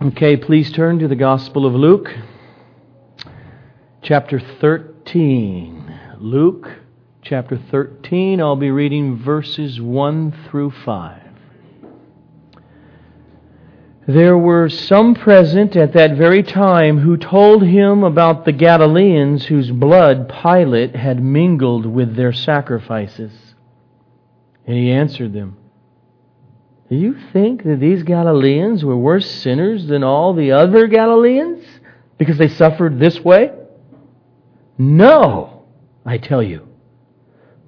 Okay, please turn to the Gospel of Luke, chapter 13. Luke, chapter 13. I'll be reading verses 1 through 5. There were some present at that very time who told him about the Galileans whose blood Pilate had mingled with their sacrifices. And he answered them. Do you think that these Galileans were worse sinners than all the other Galileans because they suffered this way? No, I tell you.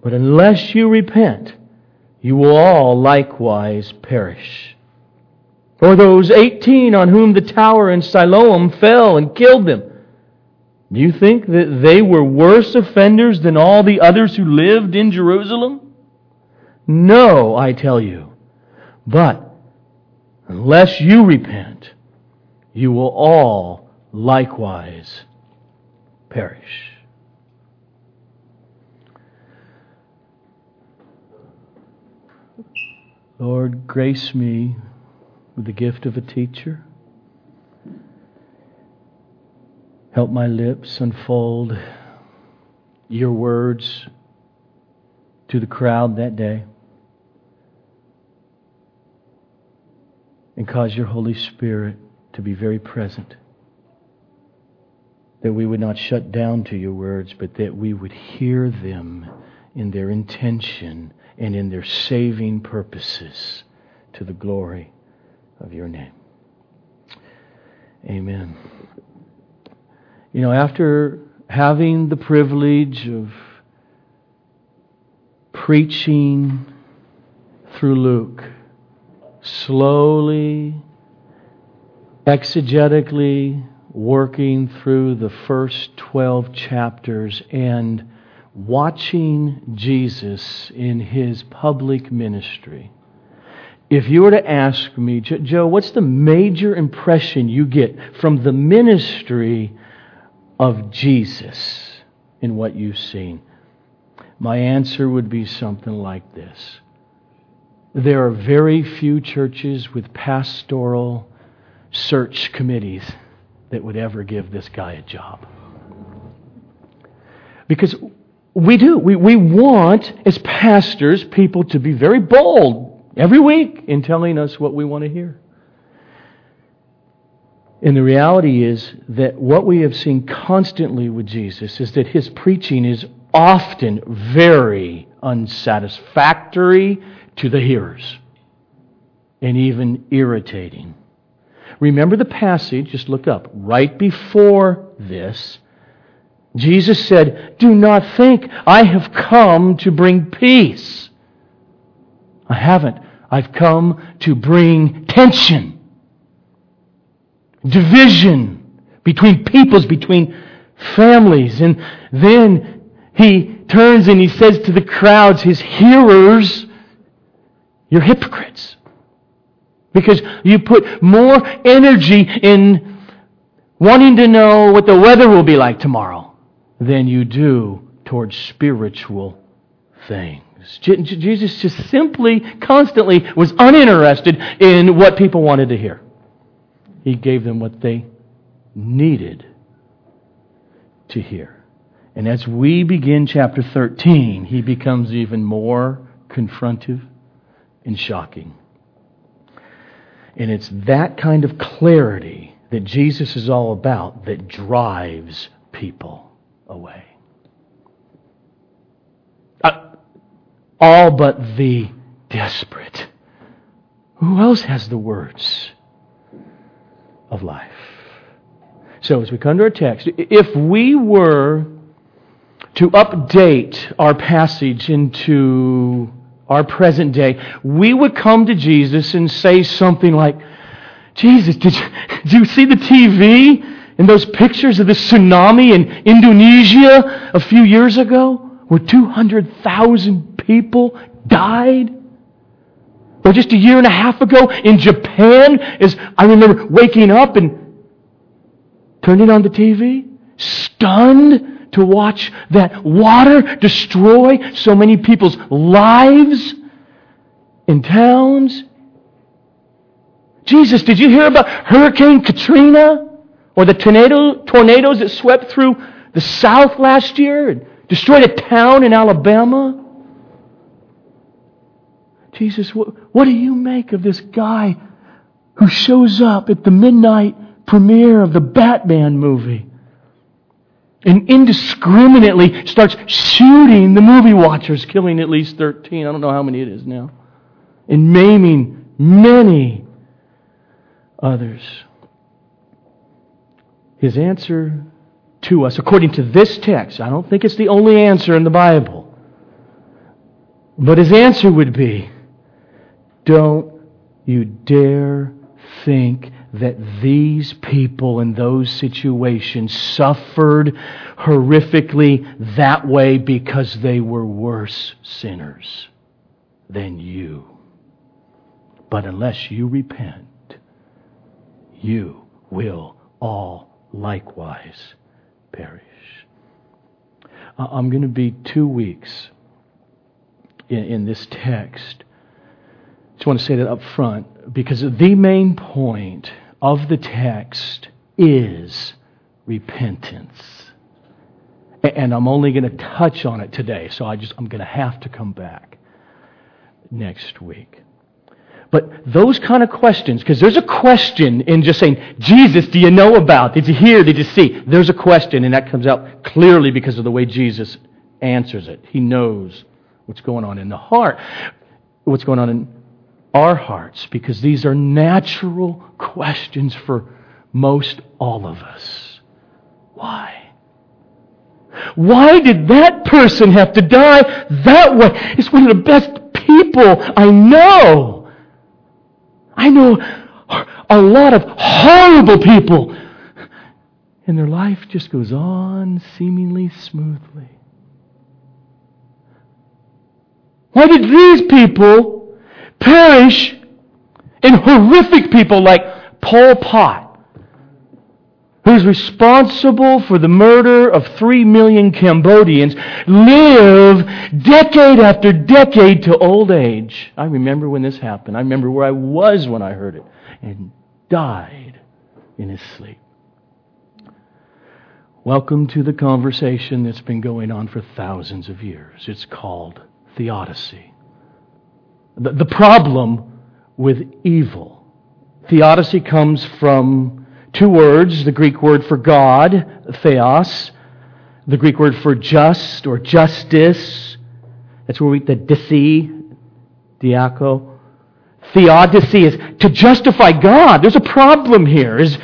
But unless you repent, you will all likewise perish. Or those 18 on whom the tower in Siloam fell and killed them. Do you think that they were worse offenders than all the others who lived in Jerusalem? No, I tell you. But unless you repent, you will all likewise perish. Lord, grace me with the gift of a teacher. Help my lips unfold your words to the crowd that day. And cause your Holy Spirit to be very present. That we would not shut down to your words, but that we would hear them in their intention and in their saving purposes to the glory of your name. Amen. You know, after having the privilege of preaching through Luke, slowly, exegetically working through the first 12 chapters and watching Jesus in his public ministry. If you were to ask me, Joe, what's the major impression you get from the ministry of Jesus in what you've seen? My answer would be something like this there are very few churches with pastoral search committees that would ever give this guy a job. Because we do. We, we want, as pastors, people to be very bold every week in telling us what we want to hear. And the reality is that what we have seen constantly with Jesus is that his preaching is often very unsatisfactory to the hearers and even irritating. Remember the passage, just look up, right before this. Jesus said, Do not think I have come to bring peace. I haven't. I've come to bring tension, division between peoples, between families. And then he turns and he says to the crowds, his hearers, you're hypocrites. Because you put more energy in wanting to know what the weather will be like tomorrow than you do towards spiritual things. Jesus just simply, constantly was uninterested in what people wanted to hear. He gave them what they needed to hear. And as we begin chapter 13, he becomes even more confrontive and shocking. And it's that kind of clarity that Jesus is all about that drives people away. Uh, all but the desperate. Who else has the words of life? So, as we come to our text, if we were to update our passage into our present day, we would come to Jesus and say something like, Jesus, did you, did you see the TV and those pictures of the tsunami in Indonesia a few years ago where 200,000 people died? Or just a year and a half ago in Japan, as I remember waking up and turning on the TV, stunned to watch that water destroy so many people's lives in towns. Jesus, did you hear about Hurricane Katrina? Or the tornado, tornadoes that swept through the South last year and destroyed a town in Alabama? Jesus, what, what do you make of this guy who shows up at the midnight premiere of the Batman movie and indiscriminately starts shooting the movie watchers, killing at least 13. I don't know how many it is now, and maiming many others. His answer to us, according to this text, I don't think it's the only answer in the Bible, but his answer would be don't you dare think that these people in those situations suffered horrifically that way because they were worse sinners than you. But unless you repent, you will all likewise perish. I'm going to be two weeks in, in this text just want to say that up front because the main point of the text is repentance. And I'm only going to touch on it today, so I just I'm going to have to come back next week. But those kind of questions, because there's a question in just saying, Jesus, do you know about? Did you hear? Did you see? There's a question, and that comes out clearly because of the way Jesus answers it. He knows what's going on in the heart, what's going on in our hearts because these are natural questions for most all of us. Why? Why did that person have to die that way? It's one of the best people I know. I know a lot of horrible people. And their life just goes on seemingly smoothly. Why did these people perish in horrific people like Pol Pot, who's responsible for the murder of three million Cambodians, live decade after decade to old age. I remember when this happened. I remember where I was when I heard it, and died in his sleep. Welcome to the conversation that's been going on for thousands of years. It's called theodicy the, the problem with evil. Theodicy comes from two words the Greek word for God, theos, the Greek word for just or justice. That's where we the disi, diaco. Theodicy is to justify God. There's a problem here. Is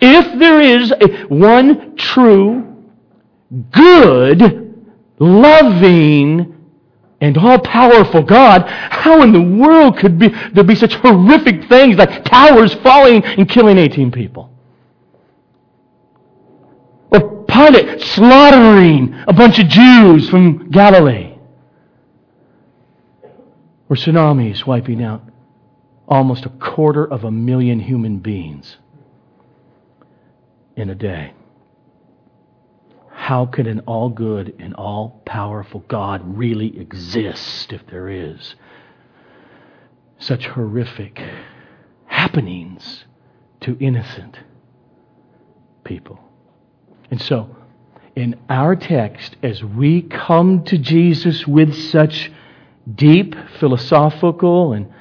if there is a, one true, good, loving, and all powerful God, how in the world could be, there be such horrific things like towers falling and killing 18 people? Or Pilate slaughtering a bunch of Jews from Galilee? Or tsunamis wiping out almost a quarter of a million human beings in a day? How could an all good and all powerful God really exist if there is such horrific happenings to innocent people? And so, in our text, as we come to Jesus with such deep philosophical and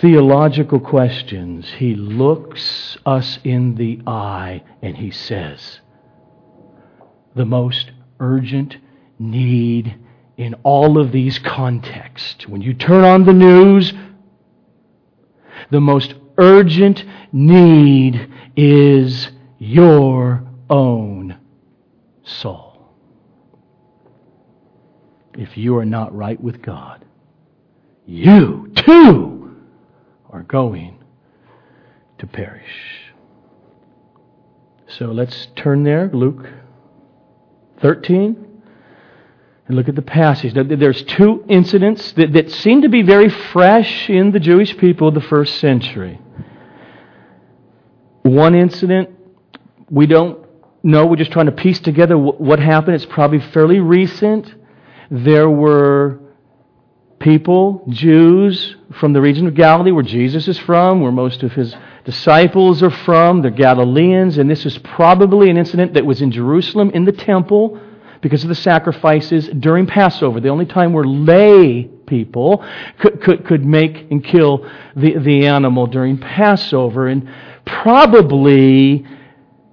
theological questions, he looks us in the eye and he says, the most urgent need in all of these contexts. When you turn on the news, the most urgent need is your own soul. If you are not right with God, you too are going to perish. So let's turn there, Luke 13 and look at the passage. There's two incidents that, that seem to be very fresh in the Jewish people of the first century. One incident, we don't know, we're just trying to piece together what happened. It's probably fairly recent. There were people, Jews from the region of Galilee where Jesus is from, where most of his disciples are from. They're Galileans, and this is probably an incident that was in Jerusalem in the temple because of the sacrifices during Passover. The only time where lay people could, could, could make and kill the, the animal during Passover. And probably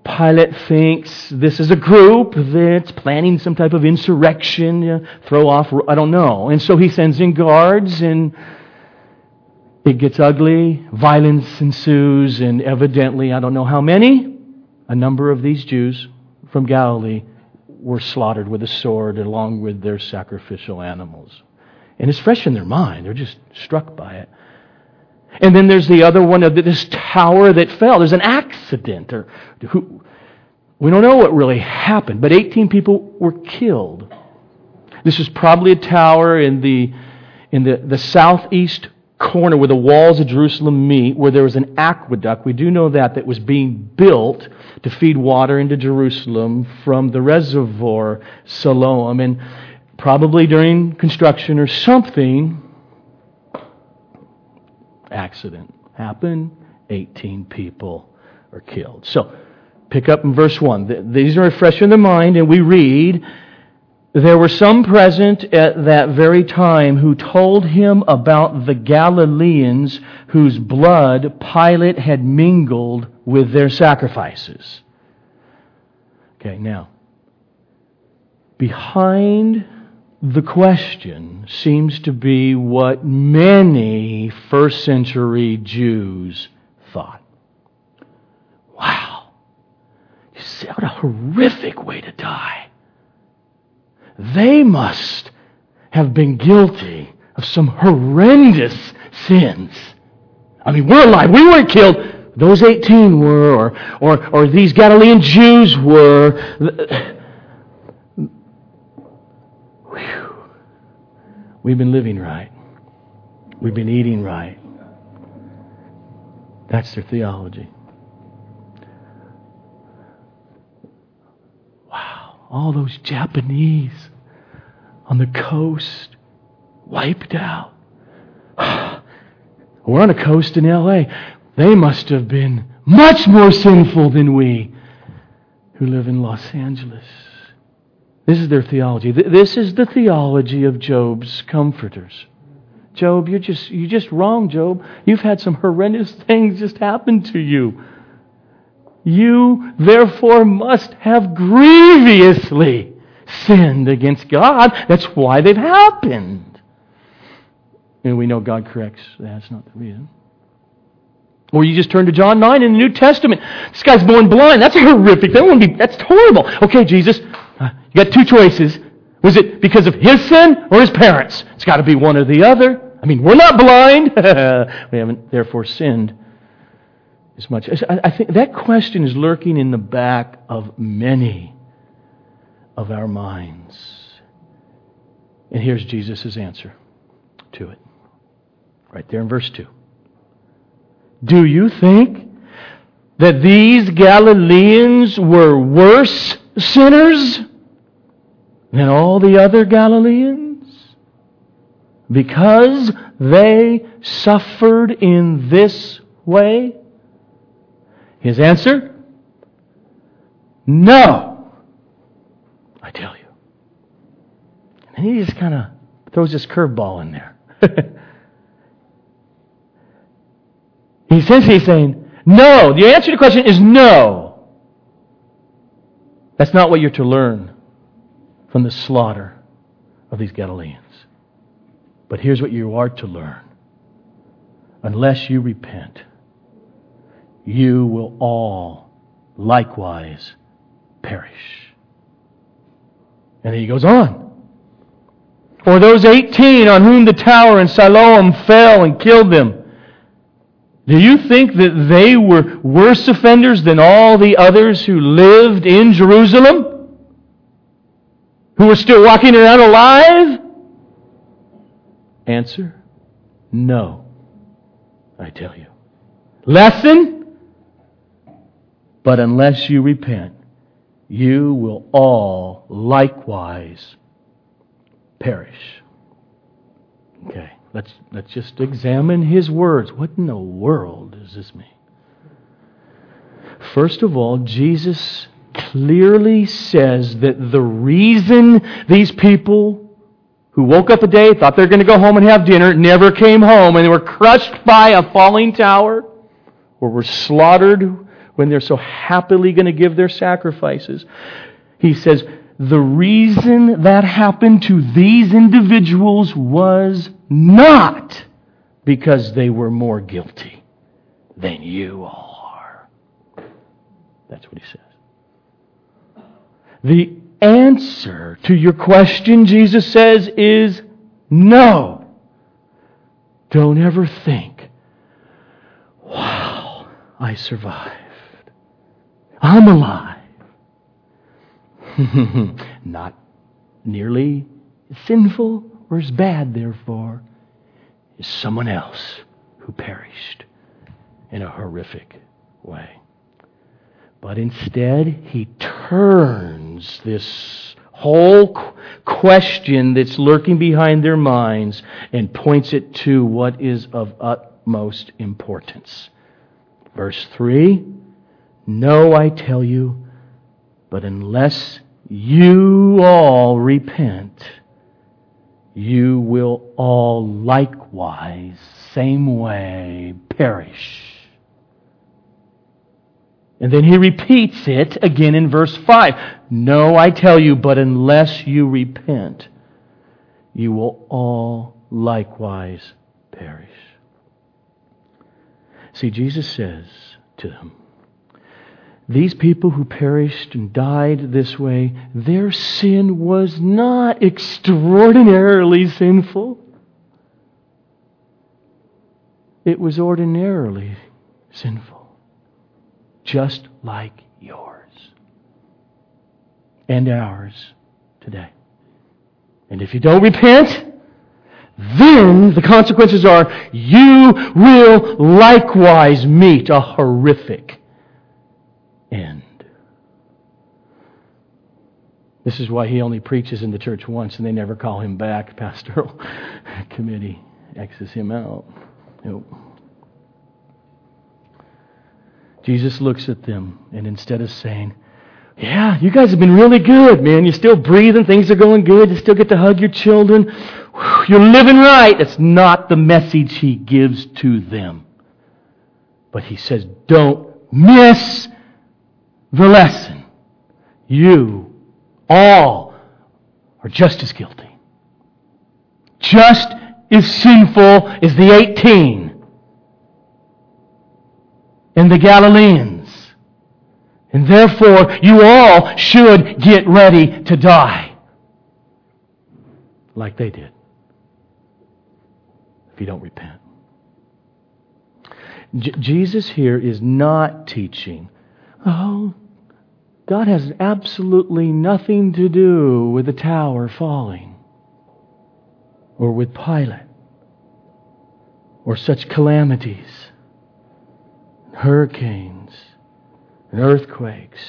Pilate thinks this is a group that's planning some type of insurrection, you know, throw off, I don't know. And so he sends in guards, and it gets ugly. Violence ensues, and evidently, I don't know how many, a number of these Jews from Galilee were slaughtered with a sword along with their sacrificial animals. And it's fresh in their mind. They're just struck by it. And then there's the other one of this tower that fell. There's an accident, or who, we don't know what really happened, but 18 people were killed. This was probably a tower in the in the, the southeast corner where the walls of Jerusalem meet, where there was an aqueduct. We do know that that was being built to feed water into Jerusalem from the reservoir Siloam, and probably during construction or something accident happened. 18 people are killed. So, pick up in verse 1. These are fresh in the mind, and we read There were some present at that very time who told him about the Galileans whose blood Pilate had mingled with their sacrifices. Okay, now, behind the question seems to be what many first century Jews thought. Wow. What a horrific way to die. They must have been guilty of some horrendous sins. I mean, we're alive. We weren't killed. Those 18 were, or, or, or these Galilean Jews were. We've been living right. We've been eating right. That's their theology. Wow. All those Japanese on the coast wiped out. We're on a coast in LA. They must have been much more sinful than we who live in Los Angeles. This is their theology. This is the theology of Job's comforters. Job, you're just, you're just wrong, Job. You've had some horrendous things just happen to you. You, therefore, must have grievously sinned against God. That's why they've happened. And we know God corrects. That's not the reason. Or you just turn to John 9 in the New Testament. This guy's born blind. That's horrific. That be, that's horrible. Okay, Jesus, uh, you got two choices. Was it because of his sin or his parents? It's got to be one or the other. I mean, we're not blind. we haven't therefore sinned as much. I think that question is lurking in the back of many of our minds. And here's Jesus' answer to it. Right there in verse 2. Do you think that these Galileans were worse sinners than all the other Galileans? Because they suffered in this way? His answer? No. I tell you. And he just kind of throws this curveball in there. he says he's saying, no. The answer to the question is no. That's not what you're to learn from the slaughter of these Galileans. But here's what you are to learn unless you repent, you will all likewise perish. And he goes on. Or those 18 on whom the tower in Siloam fell and killed them. Do you think that they were worse offenders than all the others who lived in Jerusalem? who were still walking around alive? Answer no, I tell you. Lesson? But unless you repent, you will all likewise perish. Okay, let's, let's just examine his words. What in the world does this mean? First of all, Jesus clearly says that the reason these people who woke up a day, thought they were going to go home and have dinner, never came home, and they were crushed by a falling tower, or were slaughtered when they're so happily going to give their sacrifices. He says, the reason that happened to these individuals was not because they were more guilty than you are. That's what he says. The answer to your question, Jesus says, is no. Don't ever think, wow, I survived. I'm alive. Not nearly sinful or as bad, therefore, as someone else who perished in a horrific way. But instead, he turns this whole question that's lurking behind their minds and points it to what is of utmost importance. Verse 3 No, I tell you, but unless you all repent, you will all likewise, same way, perish. And then he repeats it again in verse 5. No, I tell you, but unless you repent, you will all likewise perish. See, Jesus says to them, these people who perished and died this way, their sin was not extraordinarily sinful. It was ordinarily sinful just like yours and ours today. And if you don't repent, then the consequences are you will likewise meet a horrific end. This is why he only preaches in the church once and they never call him back. Pastoral committee X's him out. Nope. Jesus looks at them, and instead of saying, Yeah, you guys have been really good, man. You're still breathing. Things are going good. You still get to hug your children. You're living right. That's not the message he gives to them. But he says, Don't miss the lesson. You all are just as guilty. Just as sinful as the 18 and the Galileans. And therefore, you all should get ready to die. Like they did. If you don't repent. J- Jesus here is not teaching, oh, God has absolutely nothing to do with the tower falling or with Pilate or such calamities hurricanes and earthquakes.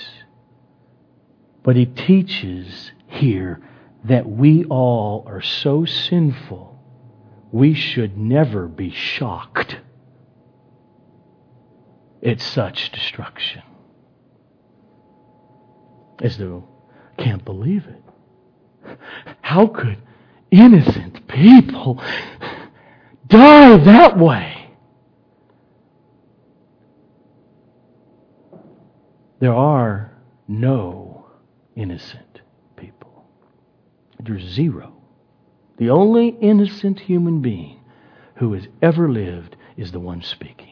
But he teaches here that we all are so sinful, we should never be shocked at such destruction. As though, can't believe it. How could innocent people die that way? There are no innocent people. There's zero. The only innocent human being who has ever lived is the one speaking.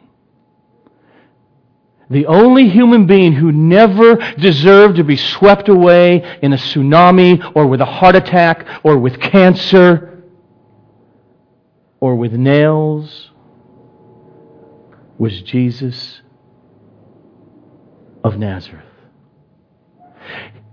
The only human being who never deserved to be swept away in a tsunami or with a heart attack or with cancer or with nails was Jesus of Nazareth.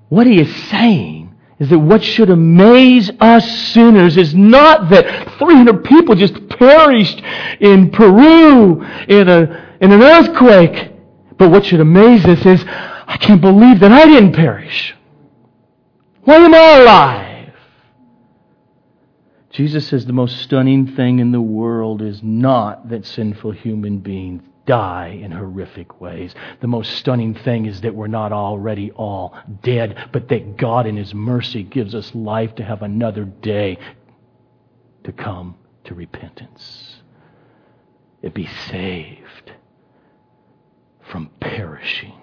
What he is saying is that what should amaze us sinners is not that 300 people just perished in Peru in, a, in an earthquake, but what should amaze us is, I can't believe that I didn't perish. Why am I alive? Jesus says the most stunning thing in the world is not that sinful human beings die in horrific ways. The most stunning thing is that we're not already all dead, but that God in His mercy gives us life to have another day to come to repentance. and be saved from perishing.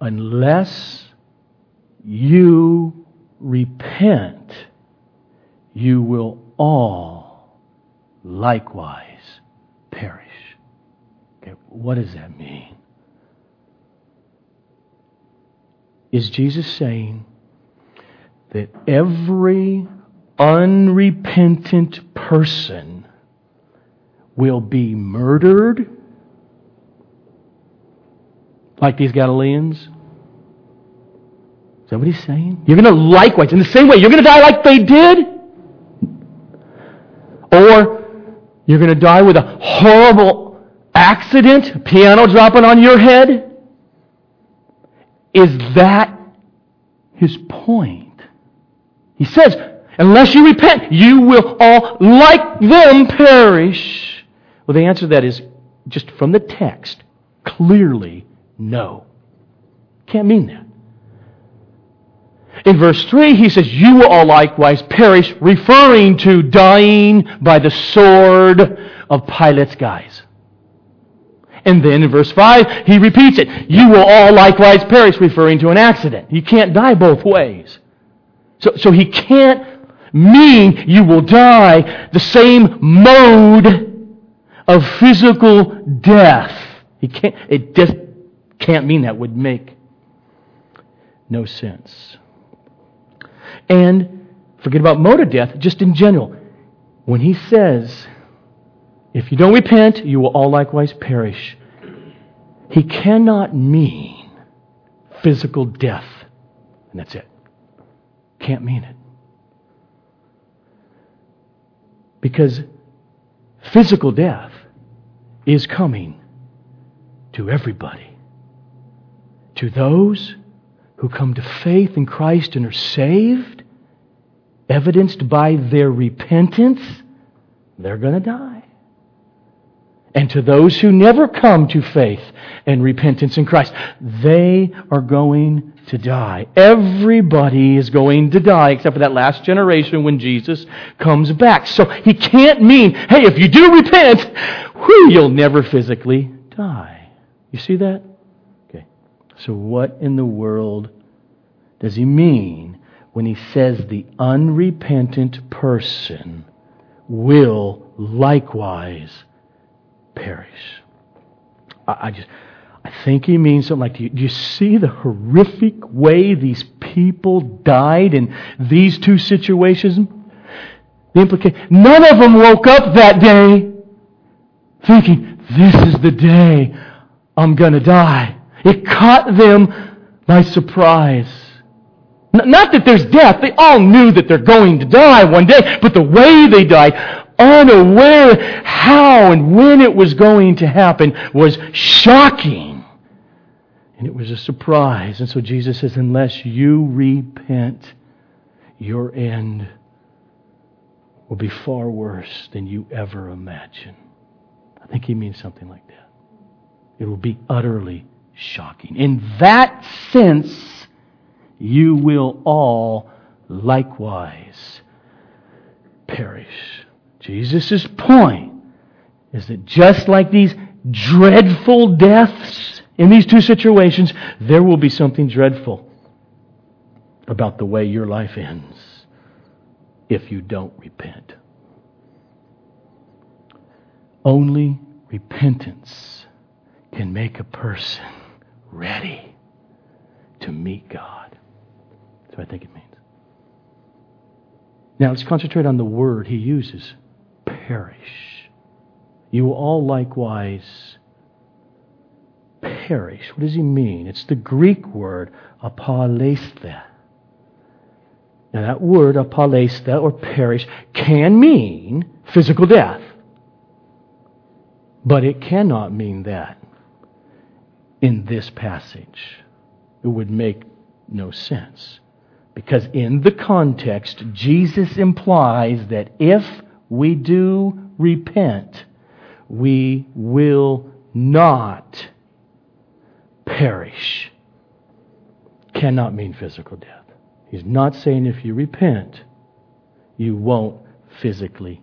Unless you repent, you will all likewise perish. Okay, what does that mean? Is Jesus saying that every unrepentant person will be murdered like these Galileans? Is that what he's saying? You're going to likewise, in the same way, you're going to die like they did? Or you're going to die with a horrible accident, piano dropping on your head? Is that his point? He says, unless you repent, you will all, like them, perish. Well, the answer to that is just from the text, clearly no. Can't mean that. In verse 3, he says, You will all likewise perish, referring to dying by the sword of Pilate's guys. And then in verse 5, he repeats it. You will all likewise perish, referring to an accident. You can't die both ways. So, so he can't mean you will die the same mode of physical death. He can't, it just can't mean that would make no sense. And forget about mode of death, just in general. When he says, if you don't repent, you will all likewise perish, he cannot mean physical death. And that's it. Can't mean it. Because physical death is coming to everybody. To those who come to faith in Christ and are saved, evidenced by their repentance, they're going to die. And to those who never come to faith and repentance in Christ, they are going to die. Everybody is going to die except for that last generation when Jesus comes back. So he can't mean, hey, if you do repent, whew, you'll never physically die. You see that? Okay. So, what in the world does he mean when he says the unrepentant person will likewise perish? I, I just. I think he means something like, do you, do you, see the horrific way these people died in these two situations? The implication, none of them woke up that day thinking, this is the day I'm going to die. It caught them by surprise. Not that there's death. They all knew that they're going to die one day, but the way they died, unaware how and when it was going to happen, was shocking. And it was a surprise. And so Jesus says, unless you repent, your end will be far worse than you ever imagine. I think he means something like that. It will be utterly shocking. In that sense, you will all likewise perish. Jesus' point is that just like these dreadful deaths in these two situations, there will be something dreadful about the way your life ends if you don't repent. Only repentance can make a person ready to meet God. That's what I think it means. Now let's concentrate on the word he uses perish. You will all likewise perish. What does he mean? It's the Greek word apoleisthe. Now that word apoleisthe or perish can mean physical death. But it cannot mean that in this passage. It would make no sense Because in the context, Jesus implies that if we do repent, we will not perish. Cannot mean physical death. He's not saying if you repent, you won't physically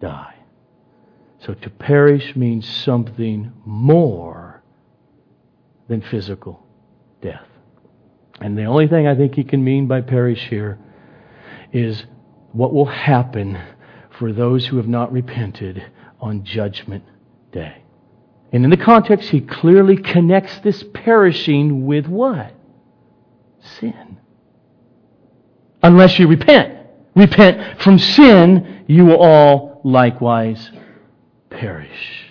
die. So to perish means something more than physical death. And the only thing I think he can mean by perish here is what will happen for those who have not repented on Judgment Day. And in the context, he clearly connects this perishing with what? Sin. Unless you repent. Repent from sin, you will all likewise perish.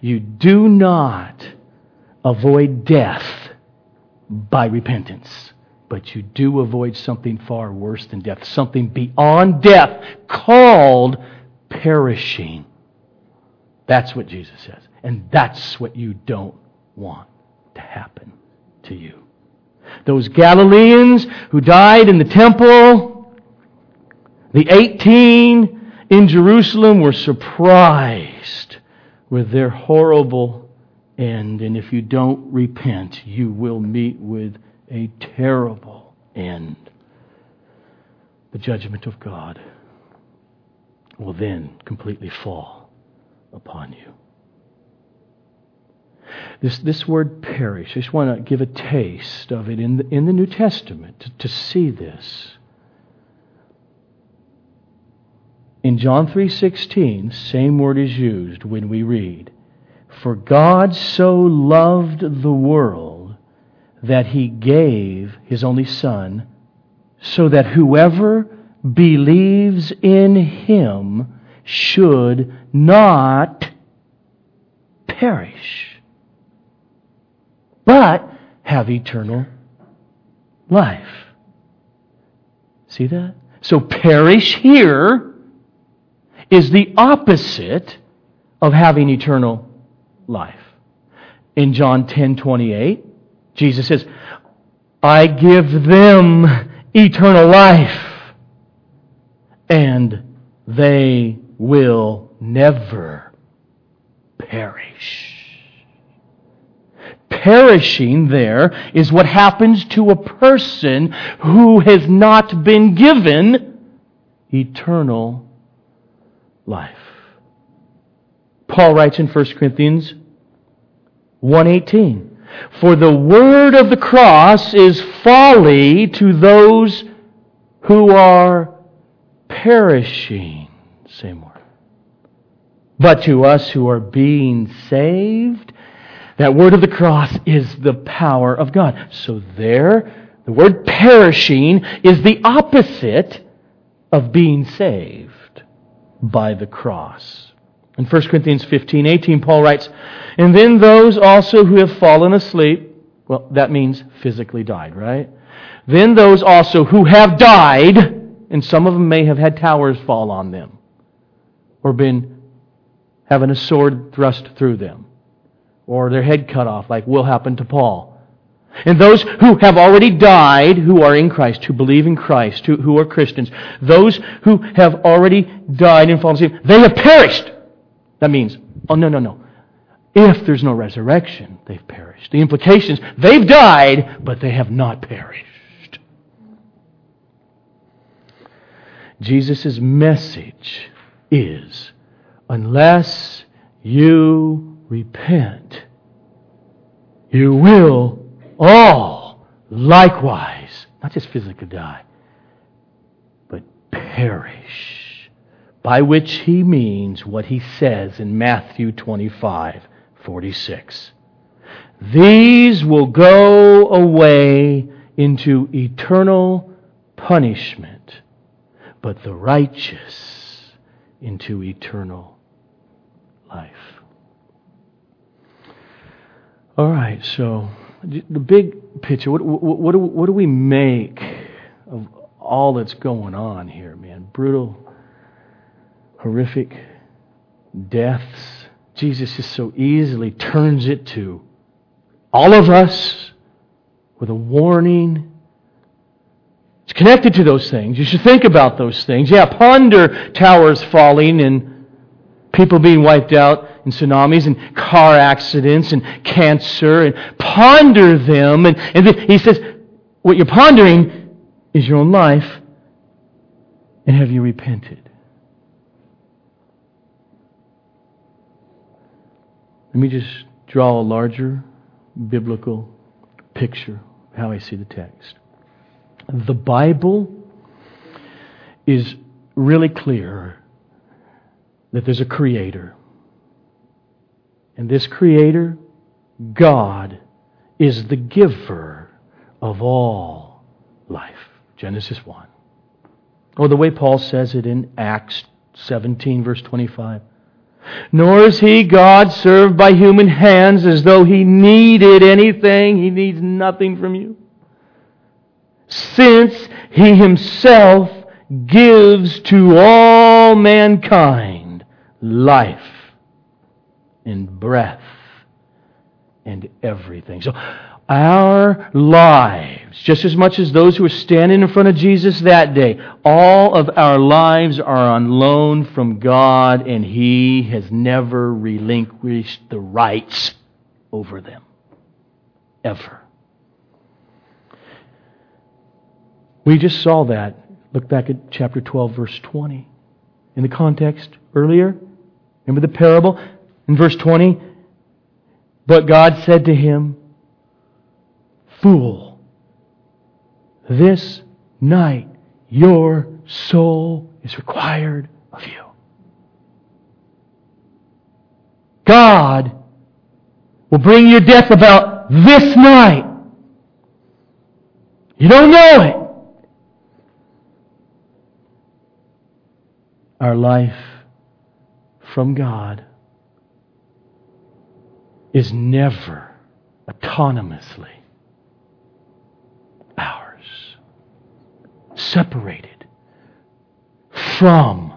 You do not avoid death by repentance. But you do avoid something far worse than death, something beyond death called perishing. That's what Jesus says. And that's what you don't want to happen to you. Those Galileans who died in the temple, the 18 in Jerusalem were surprised with their horrible end. And if you don't repent, you will meet with a terrible end. The judgment of God will then completely fall upon you. This, this word perish, I just want to give a taste of it in the, in the New Testament to, to see this. In John 3:16, same word is used when we read, for God so loved the world that he gave his only Son, so that whoever believes in him should not perish, but have eternal life. See that? So perish here is the opposite of having eternal life. In John 10 28, Jesus says, I give them eternal life, and they will never perish. Perishing there is what happens to a person who has not been given eternal life. Paul writes in 1 Corinthians 1:18, "For the word of the cross is folly to those who are perishing." Same word. But to us who are being saved, that word of the cross is the power of God. So there, the word perishing is the opposite of being saved by the cross. In 1 Corinthians 15, 18, Paul writes, And then those also who have fallen asleep, well, that means physically died, right? Then those also who have died, and some of them may have had towers fall on them, or been having a sword thrust through them, or their head cut off, like will happen to Paul. And those who have already died, who are in Christ, who believe in Christ, who, who are Christians, those who have already died and fallen asleep, they have perished. That means, oh, no, no, no. If there's no resurrection, they've perished. The implications, they've died, but they have not perished. Jesus' message is unless you repent, you will all likewise, not just physically die, but perish by which he means what he says in Matthew 25 46. These will go away into eternal punishment, but the righteous into eternal life. All right, so the big picture what, what, what, do, what do we make of all that's going on here, man? Brutal horrific deaths. Jesus just so easily turns it to all of us with a warning. It's connected to those things. You should think about those things. Yeah, ponder towers falling and people being wiped out in tsunamis and car accidents and cancer and ponder them. And, and he says, what you're pondering is your own life and have you repented? Let me just draw a larger biblical picture how I see the text. The Bible is really clear that there's a creator. And this creator, God, is the giver of all life. Genesis 1. Or the way Paul says it in Acts 17, verse 25. Nor is he, God, served by human hands as though he needed anything. He needs nothing from you since he himself gives to all mankind life and breath and everything. So our lives, just as much as those who were standing in front of Jesus that day, all of our lives are on loan from God, and He has never relinquished the rights over them. Ever. We just saw that. Look back at chapter 12, verse 20. In the context earlier, remember the parable? In verse 20, but God said to him, Fool, this night your soul is required of you. God will bring your death about this night. You don't know it. our life from God is never autonomously ours, separated from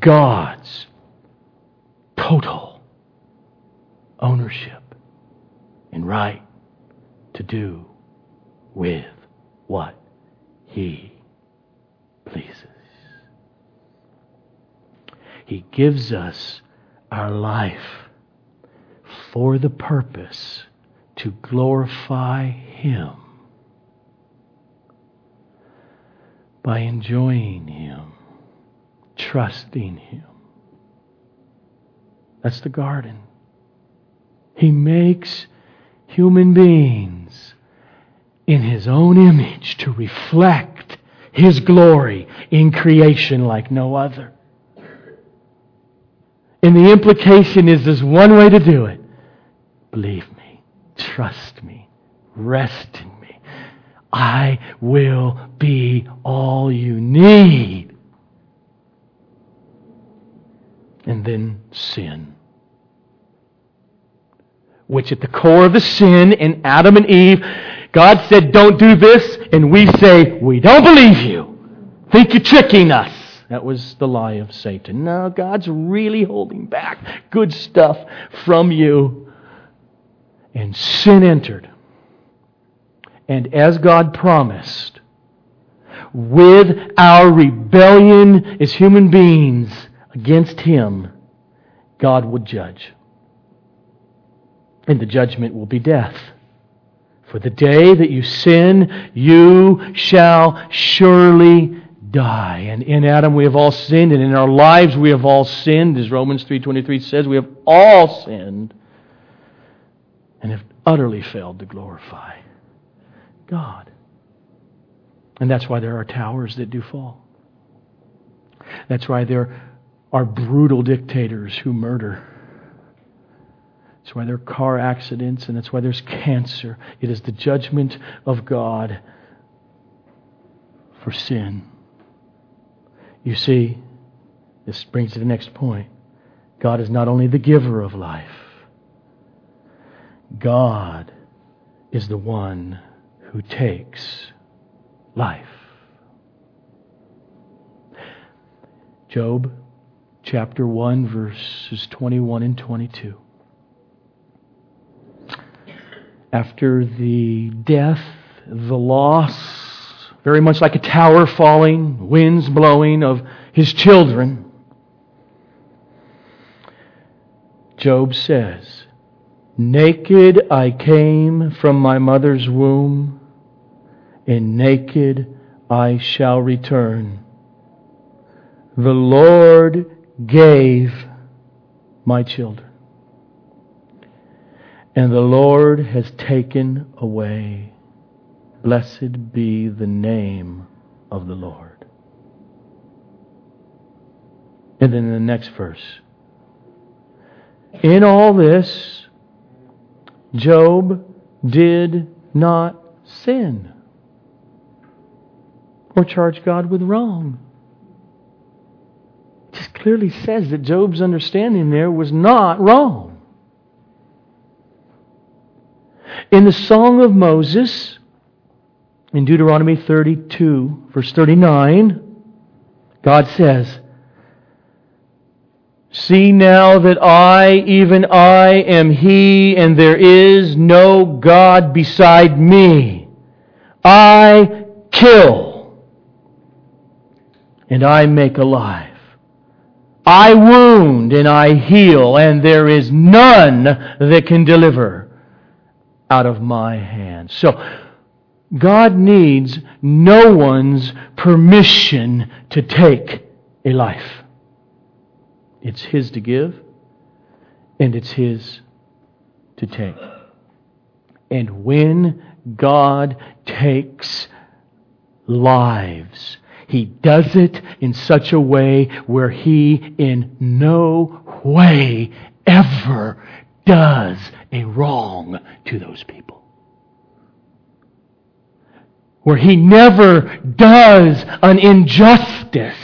God's total ownership and right to do with what He pleases. He gives us our life for the purpose to glorify Him by enjoying Him, trusting Him. That's the garden. He makes human beings in His own image to reflect His glory in creation like no other. And the implication is there's one way to do it. Believe me. Trust me. Rest in me. I will be all you need. And then sin. Which at the core of the sin in Adam and Eve, God said, don't do this. And we say, we don't believe you. Think you're tricking us. That was the lie of Satan. No, God's really holding back good stuff from you. And sin entered. And as God promised, with our rebellion as human beings against Him, God would judge. And the judgment will be death. For the day that you sin, you shall surely die. And in Adam we have all sinned, and in our lives we have all sinned, as Romans 3.23 says, we have all sinned and have utterly failed to glorify God. And that's why there are towers that do fall. That's why there are brutal dictators who murder. That's why there are car accidents, and that's why there's cancer. It is the judgment of God for sin. You see, this brings to the next point. God is not only the giver of life, God is the one who takes life. Job chapter 1, verses 21 and 22. After the death, the loss, very much like a tower falling, winds blowing of his children. Job says, Naked I came from my mother's womb, and naked I shall return. The Lord gave my children, and the Lord has taken away. Blessed be the name of the Lord. And then in the next verse, in all this, Job did not sin or charge God with wrong. It just clearly says that Job's understanding there was not wrong. In the Song of Moses, in Deuteronomy 32, verse 39, God says, See now that I, even I, am He, and there is no God beside me. I kill, and I make alive. I wound, and I heal, and there is none that can deliver out of my hand. So, God needs no one's permission to take a life. It's His to give, and it's His to take. And when God takes lives, He does it in such a way where He in no way ever does a wrong to those people. Where He never does an injustice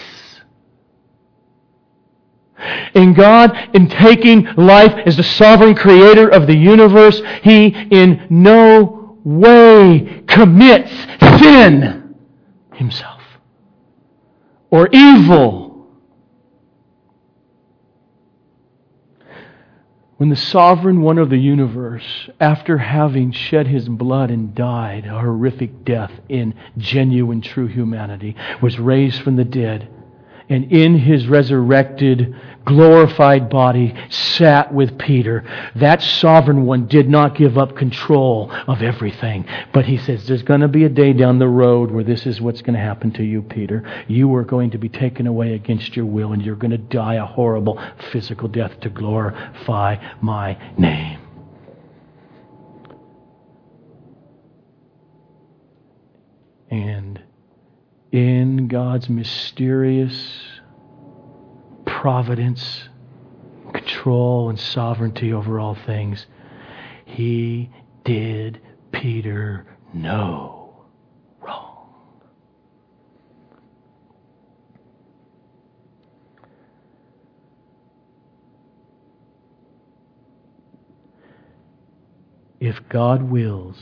in God, in taking life as the sovereign creator of the universe, He in no way commits sin Himself or evil. When the sovereign one of the universe, after having shed his blood and died a horrific death in genuine true humanity, was raised from the dead, and in his resurrected glorified body sat with Peter. That sovereign one did not give up control of everything. But he says, There's going to be a day down the road where this is what's going to happen to you, Peter. You are going to be taken away against your will, and you're going to die a horrible physical death to glorify my name. And in God's mysterious providence, control, and sovereignty over all things, he did Peter no wrong. If God wills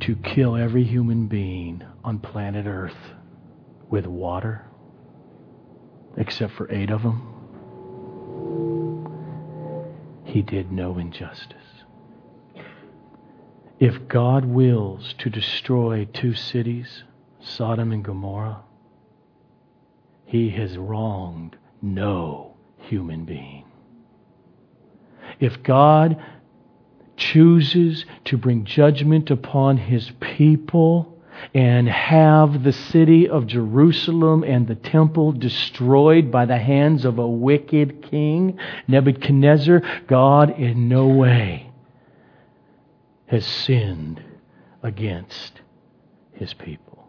to kill every human being on planet Earth, with water, except for eight of them, he did no injustice. If God wills to destroy two cities, Sodom and Gomorrah, he has wronged no human being. If God chooses to bring judgment upon his people, and have the city of Jerusalem and the temple destroyed by the hands of a wicked king, Nebuchadnezzar, God in no way has sinned against his people.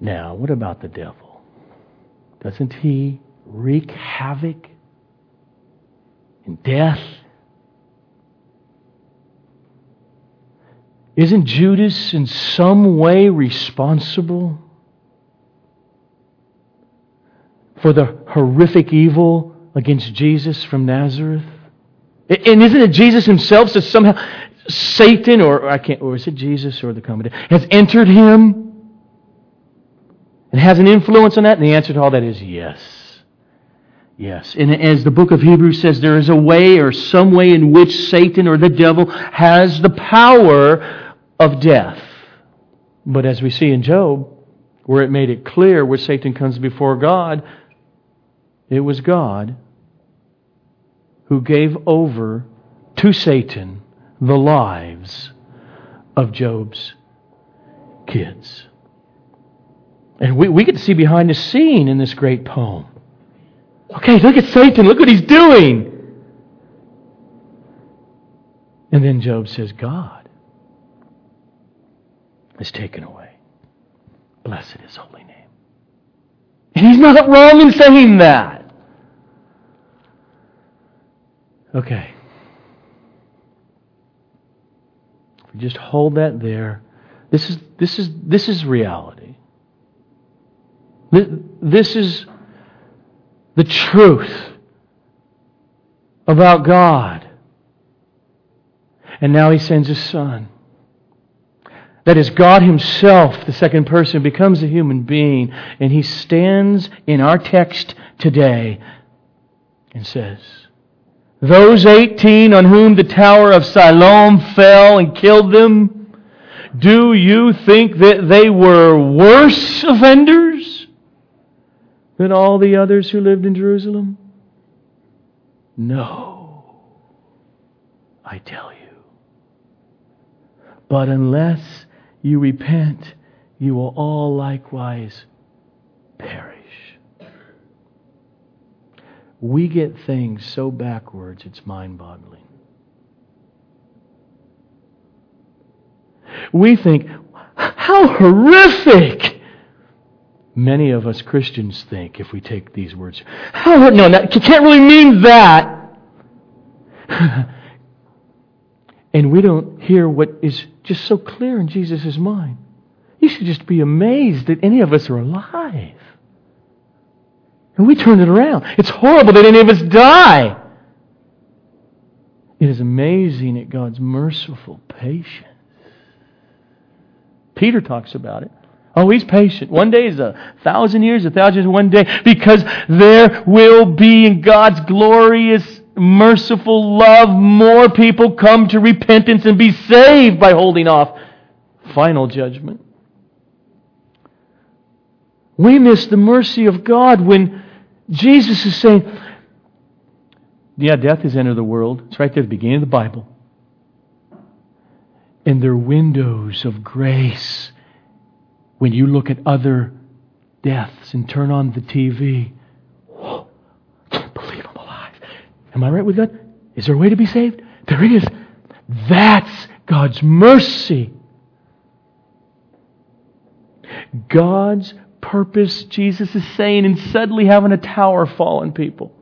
Now, what about the devil? Doesn't he wreak havoc and death Isn't Judas in some way responsible for the horrific evil against Jesus from Nazareth? And isn't it Jesus himself that somehow Satan, or I can't, or is it Jesus or the comedy, has entered him and has an influence on that? And the answer to all that is yes. Yes. And as the book of Hebrews says, there is a way or some way in which Satan or the devil has the power of death. But as we see in Job, where it made it clear where Satan comes before God, it was God who gave over to Satan the lives of Job's kids. And we, we get to see behind the scene in this great poem. Okay, look at Satan. Look what he's doing. And then Job says, God is taken away. Blessed is holy name. And he's not wrong in saying that. Okay. We just hold that there, this is, this is, this is reality. This is the truth about God. And now he sends his son. That is, God Himself, the second person, becomes a human being, and He stands in our text today and says, Those 18 on whom the tower of Siloam fell and killed them, do you think that they were worse offenders than all the others who lived in Jerusalem? No, I tell you. But unless you repent, you will all likewise perish. We get things so backwards, it's mind boggling. We think, how horrific! Many of us Christians think if we take these words. How, no, that, you can't really mean that. and we don't hear what is just so clear in Jesus' mind. You should just be amazed that any of us are alive. And we turn it around. It's horrible that any of us die. It is amazing at God's merciful patience. Peter talks about it. Oh, he's patient. One day is a thousand years, a thousand is one day, because there will be in God's glorious merciful love, more people come to repentance and be saved by holding off final judgment. We miss the mercy of God when Jesus is saying, Yeah, death has entered the world. It's right there at the beginning of the Bible. And there are windows of grace when you look at other deaths and turn on the TV Am I right with that? Is there a way to be saved? There is. That's God's mercy. God's purpose, Jesus is saying, in suddenly having a tower fall on people,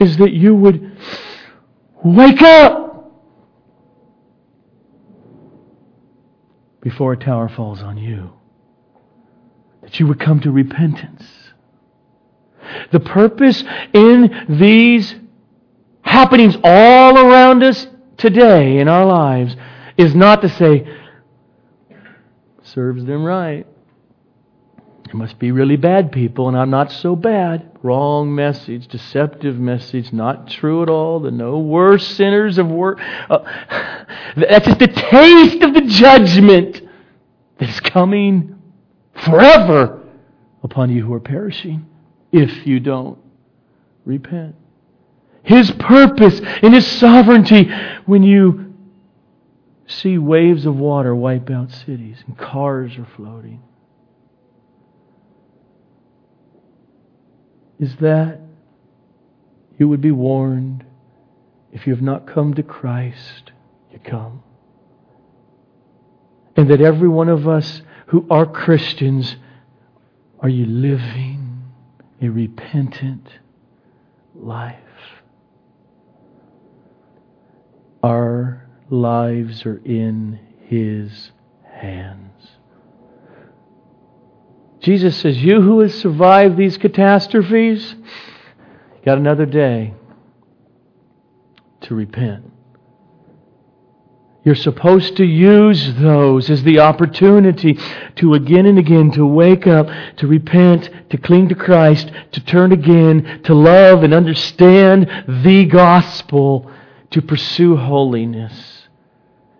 is that you would wake up before a tower falls on you. That you would come to repentance the purpose in these happenings all around us today in our lives is not to say, serves them right. There must be really bad people, and I'm not so bad. Wrong message, deceptive message, not true at all. The no worse sinners of work. Uh, that's just a taste of the judgment that is coming forever upon you who are perishing if you don't repent. His purpose and His sovereignty when you see waves of water wipe out cities and cars are floating is that you would be warned if you have not come to Christ, you come. And that every one of us who are Christians, are you living a repentant life. Our lives are in His hands. Jesus says, You who have survived these catastrophes, got another day to repent. You're supposed to use those as the opportunity to again and again to wake up, to repent, to cling to Christ, to turn again, to love and understand the gospel, to pursue holiness.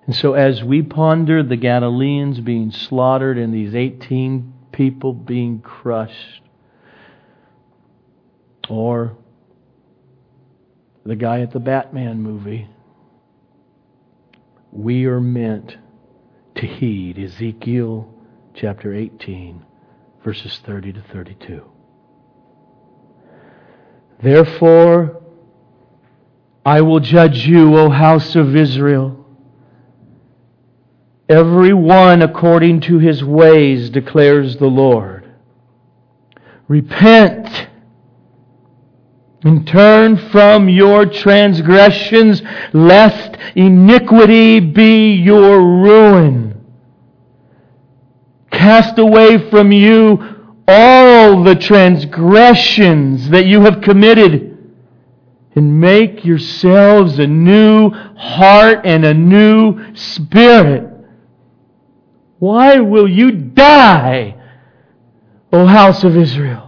And so as we ponder the Galileans being slaughtered and these 18 people being crushed, or the guy at the Batman movie, we are meant to heed Ezekiel chapter 18, verses 30 to 32. Therefore, I will judge you, O house of Israel, every one according to his ways, declares the Lord. Repent and turn from your transgressions, lest iniquity be your ruin. Cast away from you all the transgressions that you have committed and make yourselves a new heart and a new spirit. Why will you die, O house of Israel?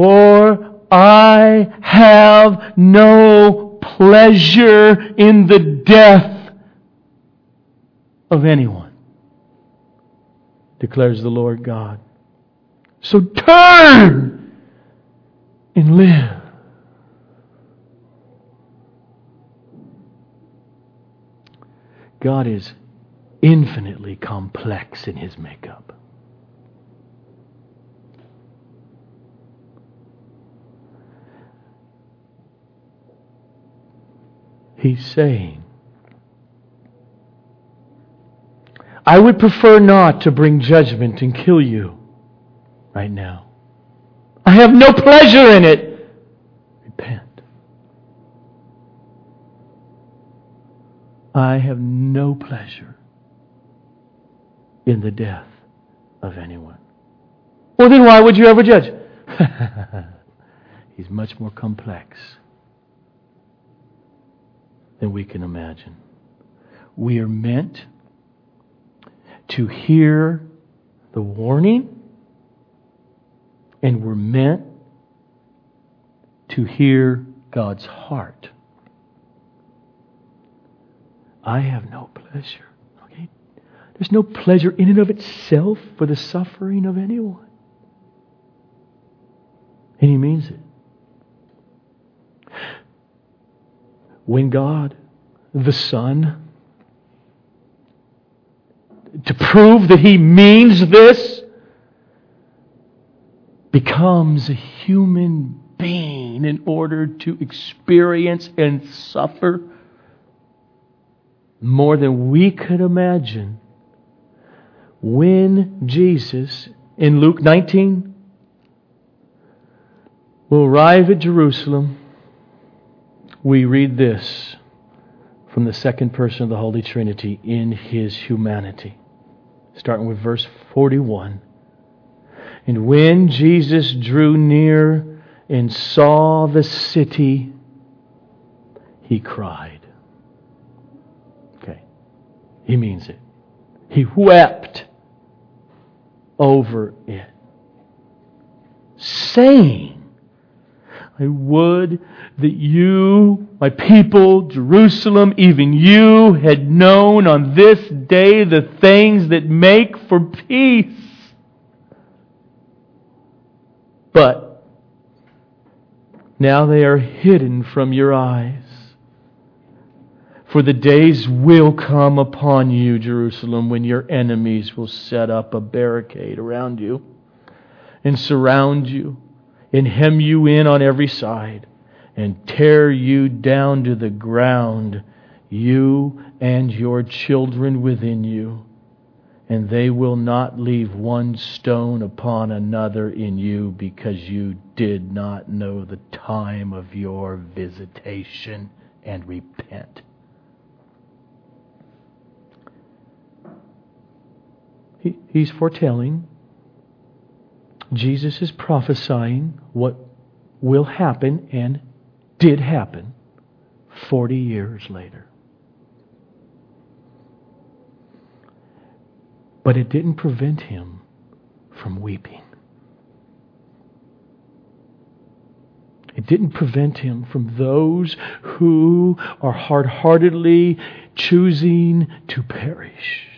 For I have no pleasure in the death of anyone, declares the Lord God. So turn and live. God is infinitely complex in his makeup. He's saying, I would prefer not to bring judgment and kill you right now. I have no pleasure in it. Repent. I have no pleasure in the death of anyone. Well, then why would you ever judge? He's much more complex than we can imagine. We are meant to hear the warning, and we're meant to hear God's heart. I have no pleasure. Okay? There's no pleasure in and of itself for the suffering of anyone. And he means it. When God, the Son, to prove that He means this, becomes a human being in order to experience and suffer more than we could imagine. When Jesus, in Luke 19, will arrive at Jerusalem we read this from the second person of the Holy Trinity in his humanity. Starting with verse 41. And when Jesus drew near and saw the city, he cried. Okay. He means it. He wept over it, saying, I would that you, my people, Jerusalem, even you, had known on this day the things that make for peace. But now they are hidden from your eyes. For the days will come upon you, Jerusalem, when your enemies will set up a barricade around you and surround you and hem you in on every side and tear you down to the ground, you and your children within you. And they will not leave one stone upon another in you because you did not know the time of your visitation and repent. He, he's foretelling Jesus is prophesying what will happen and did happen 40 years later. But it didn't prevent him from weeping. It didn't prevent him from those who are hard heartedly choosing to perish.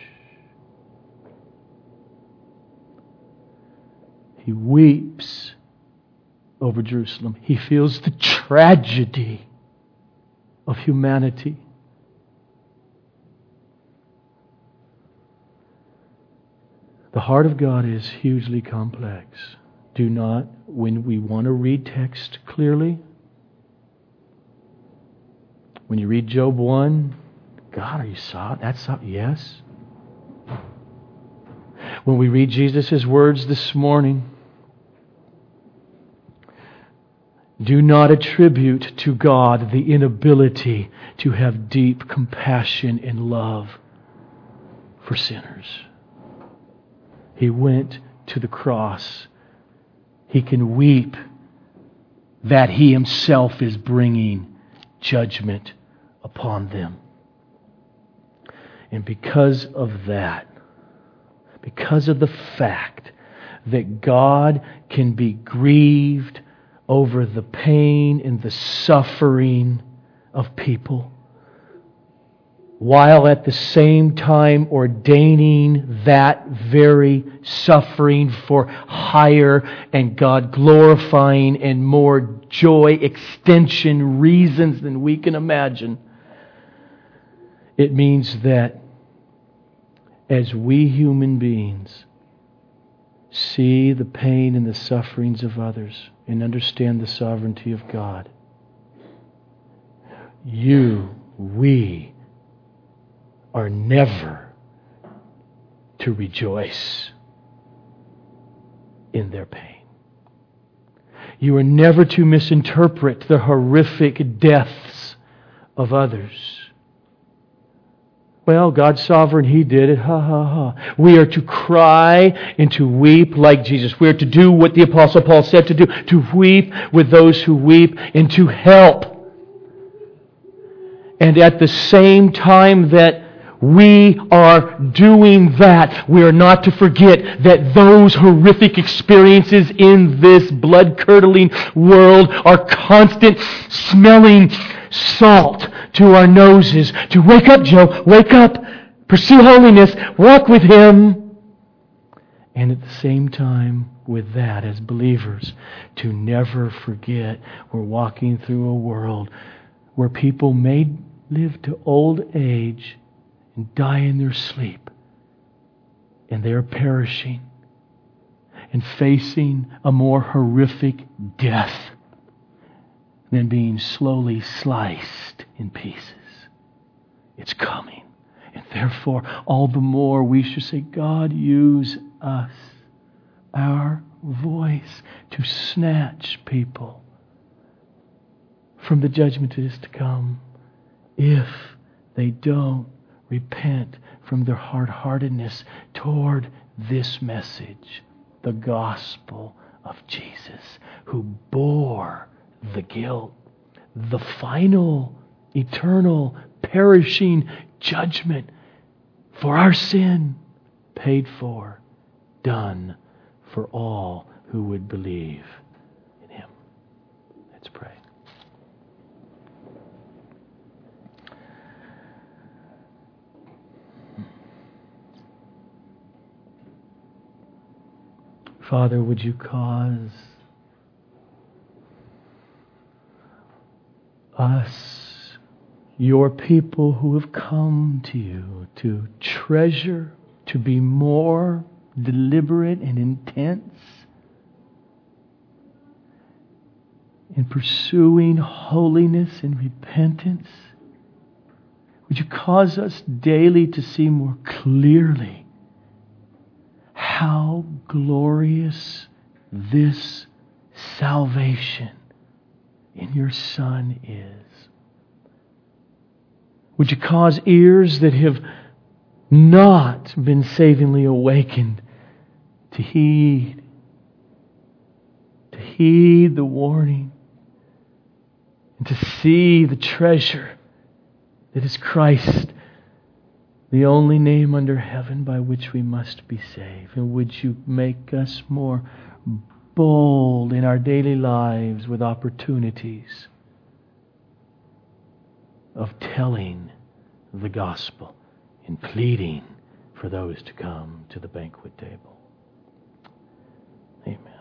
He weeps over Jerusalem. He feels the tragedy of humanity. The heart of God is hugely complex. Do not, when we want to read text clearly, when you read Job 1, God, are you soft? That's soft. Yes. When we read Jesus' words this morning, do not attribute to God the inability to have deep compassion and love for sinners. He went to the cross. He can weep that he himself is bringing judgment upon them. And because of that, because of the fact that God can be grieved over the pain and the suffering of people, while at the same time ordaining that very suffering for higher and God glorifying and more joy extension reasons than we can imagine. It means that as we human beings see the pain and the sufferings of others and understand the sovereignty of God, you, we, are never to rejoice in their pain. You are never to misinterpret the horrific deaths of others. Well, God's sovereign, He did it. Ha ha ha. We are to cry and to weep like Jesus. We are to do what the Apostle Paul said to do to weep with those who weep and to help. And at the same time that we are doing that. We are not to forget that those horrific experiences in this blood curdling world are constant smelling salt to our noses. To wake up, Joe, wake up, pursue holiness, walk with Him. And at the same time, with that, as believers, to never forget we're walking through a world where people may live to old age and die in their sleep. And they are perishing and facing a more horrific death than being slowly sliced in pieces. It's coming. And therefore, all the more we should say, God, use us, our voice, to snatch people from the judgment that is to come if they don't repent from their hard heartedness toward this message, the gospel of Jesus, who bore the guilt, the final, eternal, perishing judgment for our sin, paid for, done for all who would believe in Him. Let's pray. Father, would you cause us, your people who have come to you, to treasure, to be more deliberate and intense in pursuing holiness and repentance? Would you cause us daily to see more clearly? how glorious this salvation in your Son is. Would you cause ears that have not been savingly awakened to heed, to heed the warning, and to see the treasure That is Christ, the only name under heaven by which we must be saved. And would you make us more bold in our daily lives with opportunities of telling the gospel and pleading for those to come to the banquet table. Amen.